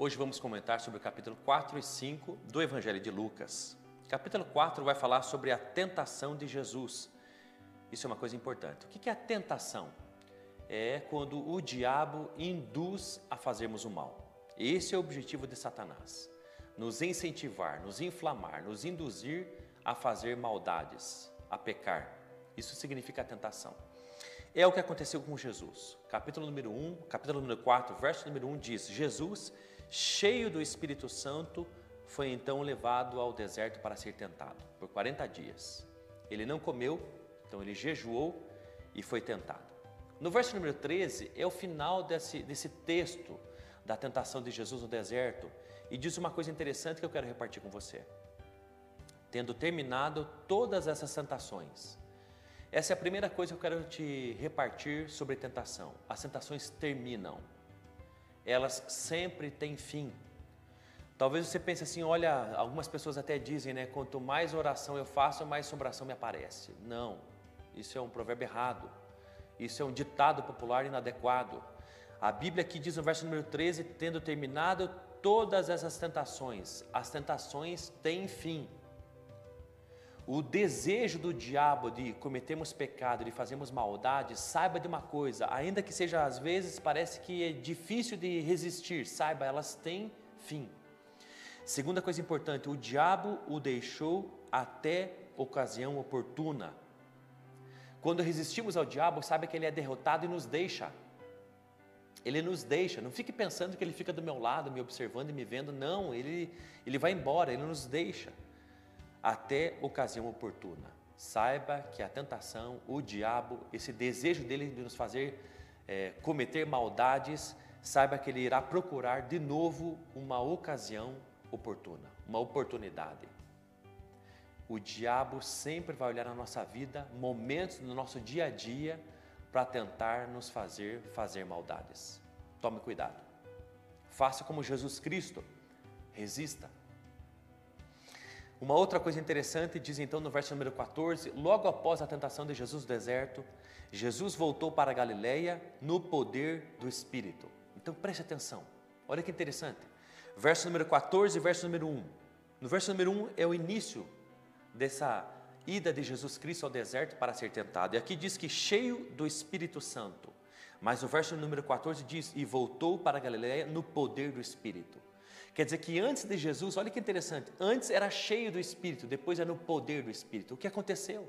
Hoje vamos comentar sobre o capítulo 4 e 5 do Evangelho de Lucas. Capítulo 4 vai falar sobre a tentação de Jesus. Isso é uma coisa importante. O que é a tentação? É quando o diabo induz a fazermos o mal. Esse é o objetivo de Satanás: nos incentivar, nos inflamar, nos induzir a fazer maldades, a pecar. Isso significa a tentação. É o que aconteceu com Jesus. Capítulo número 1, capítulo número 4, verso número 1 diz: Jesus, cheio do Espírito Santo, foi então levado ao deserto para ser tentado por 40 dias. Ele não comeu, então ele jejuou e foi tentado. No verso número 13 é o final desse, desse texto da tentação de Jesus no deserto e diz uma coisa interessante que eu quero repartir com você. Tendo terminado todas essas tentações, essa é a primeira coisa que eu quero te repartir sobre tentação. As tentações terminam. Elas sempre têm fim. Talvez você pense assim, olha, algumas pessoas até dizem, né, quanto mais oração eu faço, mais assombração me aparece. Não. Isso é um provérbio errado. Isso é um ditado popular inadequado. A Bíblia aqui diz no verso número 13, tendo terminado todas essas tentações, as tentações têm fim o desejo do diabo de cometermos pecado, de fazermos maldade, saiba de uma coisa, ainda que seja às vezes parece que é difícil de resistir, saiba, elas têm fim. Segunda coisa importante, o diabo o deixou até ocasião oportuna. Quando resistimos ao diabo, saiba que ele é derrotado e nos deixa. Ele nos deixa, não fique pensando que ele fica do meu lado, me observando e me vendo, não, ele, ele vai embora, ele nos deixa até ocasião oportuna. Saiba que a tentação, o diabo, esse desejo dele de nos fazer é, cometer maldades, saiba que ele irá procurar de novo uma ocasião oportuna, uma oportunidade. O diabo sempre vai olhar na nossa vida, momentos no nosso dia a dia, para tentar nos fazer fazer maldades. Tome cuidado. Faça como Jesus Cristo. Resista. Uma outra coisa interessante diz então no verso número 14: logo após a tentação de Jesus no deserto, Jesus voltou para a Galileia no poder do Espírito. Então preste atenção, olha que interessante. Verso número 14 e verso número 1. No verso número 1 é o início dessa ida de Jesus Cristo ao deserto para ser tentado. E aqui diz que cheio do Espírito Santo. Mas o verso número 14 diz: E voltou para a Galileia no poder do Espírito. Quer dizer que antes de Jesus, olha que interessante, antes era cheio do Espírito, depois é no poder do Espírito. O que aconteceu?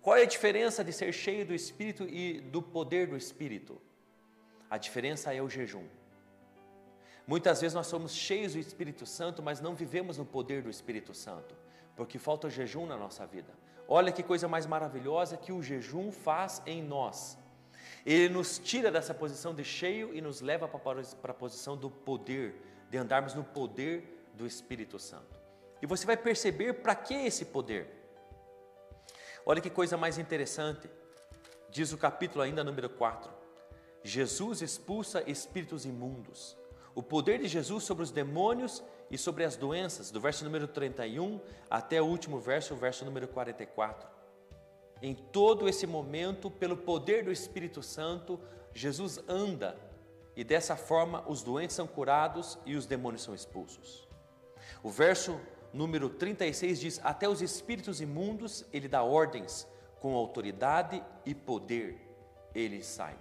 Qual é a diferença de ser cheio do Espírito e do poder do Espírito? A diferença é o jejum. Muitas vezes nós somos cheios do Espírito Santo, mas não vivemos no poder do Espírito Santo, porque falta o jejum na nossa vida. Olha que coisa mais maravilhosa que o jejum faz em nós. Ele nos tira dessa posição de cheio e nos leva para a posição do poder, de andarmos no poder do Espírito Santo. E você vai perceber para que esse poder. Olha que coisa mais interessante. Diz o capítulo ainda número 4. Jesus expulsa espíritos imundos. O poder de Jesus sobre os demônios e sobre as doenças, do verso número 31 até o último verso, o verso número 44. Em todo esse momento, pelo poder do Espírito Santo, Jesus anda e dessa forma os doentes são curados e os demônios são expulsos. O verso número 36 diz: Até os espíritos imundos ele dá ordens, com autoridade e poder eles saem.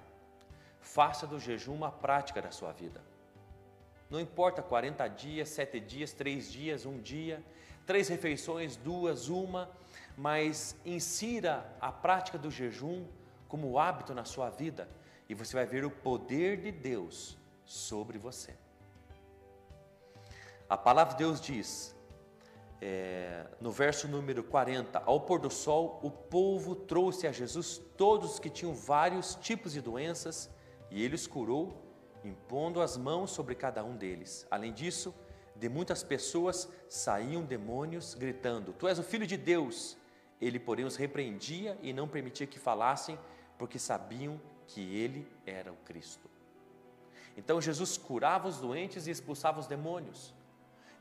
Faça do jejum uma prática da sua vida. Não importa 40 dias, 7 dias, 3 dias, um dia, três refeições, duas, uma, mas insira a prática do jejum como hábito na sua vida e você vai ver o poder de Deus sobre você. A palavra de Deus diz, é, no verso número 40, ao pôr do sol, o povo trouxe a Jesus todos os que tinham vários tipos de doenças e ele os curou, impondo as mãos sobre cada um deles. Além disso, de muitas pessoas saíam demônios gritando: Tu és o filho de Deus. Ele, porém, os repreendia e não permitia que falassem, porque sabiam que ele era o Cristo. Então Jesus curava os doentes e expulsava os demônios.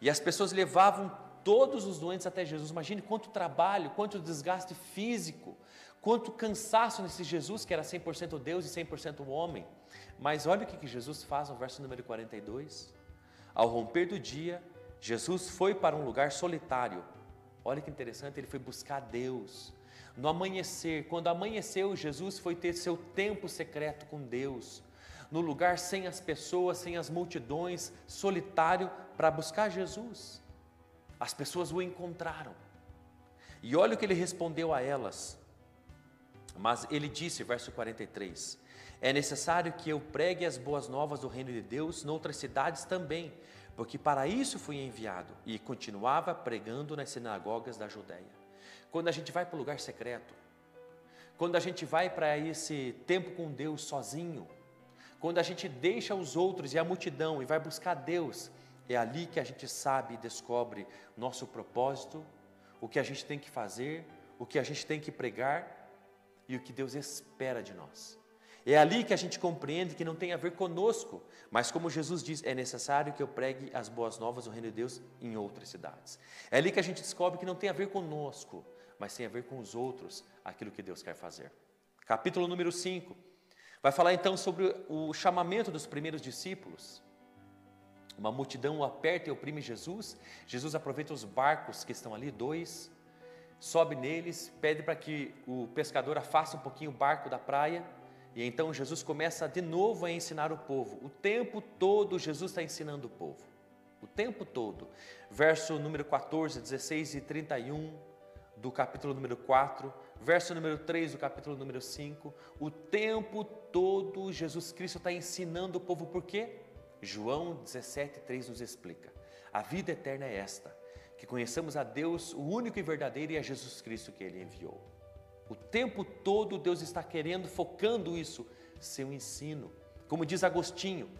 E as pessoas levavam todos os doentes até Jesus. Imagine quanto trabalho, quanto desgaste físico, quanto cansaço nesse Jesus que era 100% Deus e 100% homem. Mas olha o que Jesus faz no verso número 42. Ao romper do dia, Jesus foi para um lugar solitário. Olha que interessante, ele foi buscar Deus. No amanhecer, quando amanheceu, Jesus foi ter seu tempo secreto com Deus. No lugar sem as pessoas, sem as multidões, solitário para buscar Jesus. As pessoas o encontraram. E olha o que ele respondeu a elas. Mas ele disse, verso 43: É necessário que eu pregue as boas novas do reino de Deus noutras cidades também, porque para isso fui enviado. E continuava pregando nas sinagogas da Judéia. Quando a gente vai para o lugar secreto, quando a gente vai para esse tempo com Deus sozinho, quando a gente deixa os outros e a multidão e vai buscar Deus, é ali que a gente sabe e descobre nosso propósito, o que a gente tem que fazer, o que a gente tem que pregar e o que Deus espera de nós. É ali que a gente compreende que não tem a ver conosco, mas como Jesus diz, é necessário que eu pregue as boas novas do reino de Deus em outras cidades. É ali que a gente descobre que não tem a ver conosco, mas tem a ver com os outros, aquilo que Deus quer fazer. Capítulo número 5 vai falar então sobre o chamamento dos primeiros discípulos. Uma multidão o aperta e oprime Jesus. Jesus aproveita os barcos que estão ali, dois, sobe neles, pede para que o pescador afaste um pouquinho o barco da praia. E então Jesus começa de novo a ensinar o povo. O tempo todo Jesus está ensinando o povo. O tempo todo. Verso número 14, 16 e 31 do capítulo número 4, verso número 3 do capítulo número 5. O tempo todo Jesus Cristo está ensinando o povo por quê? João 17,3 nos explica: a vida eterna é esta, que conheçamos a Deus, o único e verdadeiro, e a Jesus Cristo que Ele enviou. O tempo todo Deus está querendo, focando isso, seu ensino. Como diz Agostinho,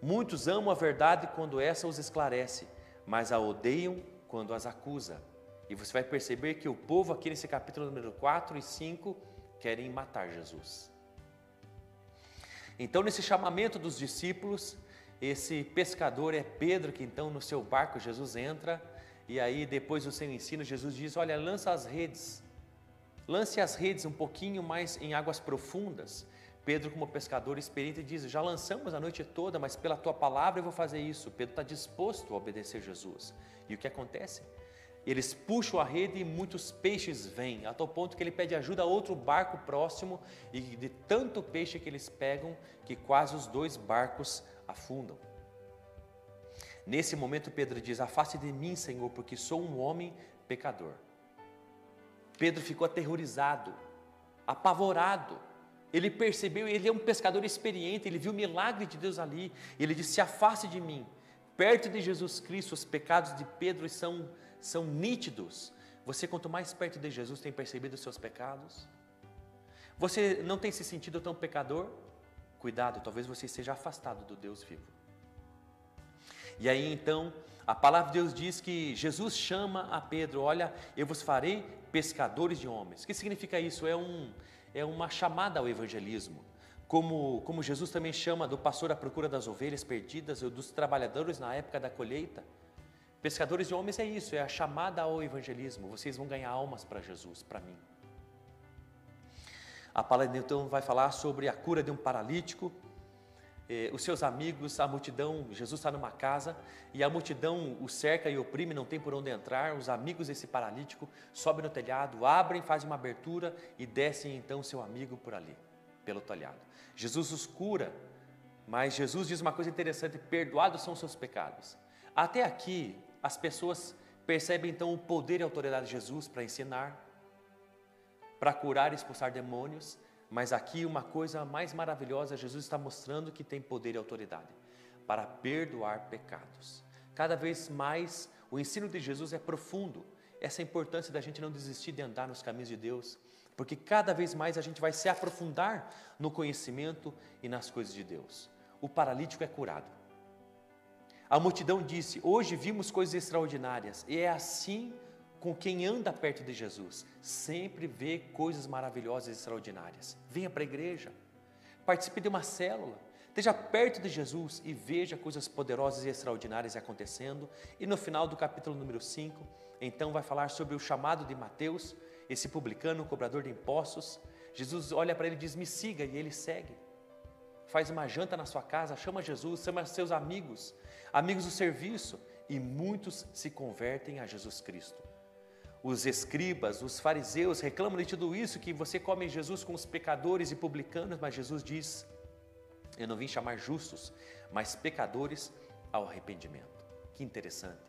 muitos amam a verdade quando essa os esclarece, mas a odeiam quando as acusa. E você vai perceber que o povo aqui nesse capítulo número 4 e 5 querem matar Jesus. Então, nesse chamamento dos discípulos, esse pescador é Pedro, que então no seu barco Jesus entra, e aí depois do seu ensino, Jesus diz: Olha, lança as redes, lance as redes um pouquinho mais em águas profundas. Pedro, como pescador experiente, diz: Já lançamos a noite toda, mas pela tua palavra eu vou fazer isso. Pedro está disposto a obedecer Jesus. E o que acontece? Eles puxam a rede e muitos peixes vêm, a tal ponto que ele pede ajuda a outro barco próximo, e de tanto peixe que eles pegam, que quase os dois barcos afundam. Nesse momento, Pedro diz: Afaste de mim, Senhor, porque sou um homem pecador. Pedro ficou aterrorizado, apavorado. Ele percebeu, ele é um pescador experiente, ele viu o milagre de Deus ali. Ele disse: Se afaste de mim. Perto de Jesus Cristo, os pecados de Pedro são, são nítidos. Você, quanto mais perto de Jesus, tem percebido os seus pecados? Você não tem se sentido tão pecador? Cuidado, talvez você esteja afastado do Deus vivo. E aí então, a palavra de Deus diz que Jesus chama a Pedro: Olha, eu vos farei pescadores de homens. O que significa isso? É, um, é uma chamada ao evangelismo. Como, como Jesus também chama do pastor à procura das ovelhas perdidas ou dos trabalhadores na época da colheita. Pescadores de homens é isso, é a chamada ao evangelismo. Vocês vão ganhar almas para Jesus, para mim. A palavra então vai falar sobre a cura de um paralítico. Eh, os seus amigos, a multidão, Jesus está numa casa e a multidão o cerca e oprime, não tem por onde entrar. Os amigos desse paralítico sobem no telhado, abrem, fazem uma abertura e descem então seu amigo por ali, pelo telhado. Jesus os cura, mas Jesus diz uma coisa interessante: perdoados são os seus pecados. Até aqui, as pessoas percebem então o poder e a autoridade de Jesus para ensinar, para curar e expulsar demônios, mas aqui uma coisa mais maravilhosa, Jesus está mostrando que tem poder e autoridade para perdoar pecados. Cada vez mais o ensino de Jesus é profundo. Essa importância da gente não desistir de andar nos caminhos de Deus, porque cada vez mais a gente vai se aprofundar no conhecimento e nas coisas de Deus. O paralítico é curado. A multidão disse: Hoje vimos coisas extraordinárias, e é assim com quem anda perto de Jesus, sempre vê coisas maravilhosas e extraordinárias. Venha para a igreja, participe de uma célula, esteja perto de Jesus e veja coisas poderosas e extraordinárias acontecendo. E no final do capítulo número 5, então vai falar sobre o chamado de Mateus, esse publicano, cobrador de impostos. Jesus olha para ele e diz: Me siga, e ele segue. Faz uma janta na sua casa, chama Jesus, chama seus amigos, amigos do serviço, e muitos se convertem a Jesus Cristo. Os escribas, os fariseus reclamam de tudo isso, que você come Jesus com os pecadores e publicanos, mas Jesus diz: Eu não vim chamar justos, mas pecadores ao arrependimento. Que interessante.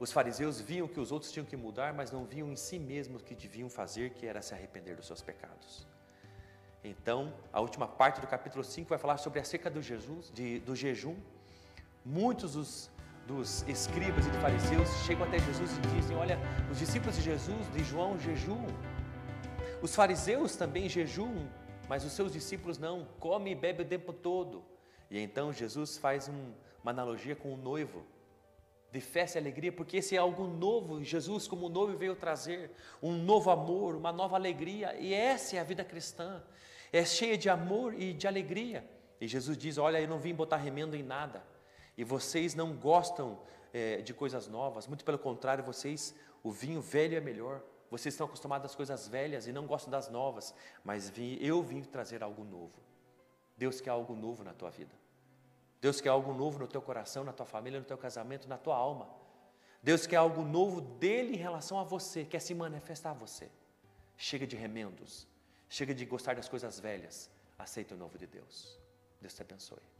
Os fariseus viam que os outros tinham que mudar, mas não viam em si mesmos o que deviam fazer, que era se arrepender dos seus pecados. Então, a última parte do capítulo 5 vai falar sobre acerca do, Jesus, de, do jejum. Muitos dos, dos escribas e de fariseus chegam até Jesus e dizem: Olha, os discípulos de Jesus, de João, jejuam. Os fariseus também jejuam, mas os seus discípulos não, comem e bebem o tempo todo. E então Jesus faz um, uma analogia com o noivo de festa e alegria, porque esse é algo novo. Jesus, como noivo, veio trazer um novo amor, uma nova alegria, e essa é a vida cristã. É cheia de amor e de alegria. E Jesus diz: Olha, eu não vim botar remendo em nada, e vocês não gostam é, de coisas novas, muito pelo contrário, vocês, o vinho velho é melhor. Vocês estão acostumados às coisas velhas e não gostam das novas, mas vim, eu vim trazer algo novo. Deus quer algo novo na tua vida. Deus quer algo novo no teu coração, na tua família, no teu casamento, na tua alma. Deus quer algo novo dele em relação a você, quer se manifestar a você. Chega de remendos, chega de gostar das coisas velhas, aceita o novo de Deus. Deus te abençoe.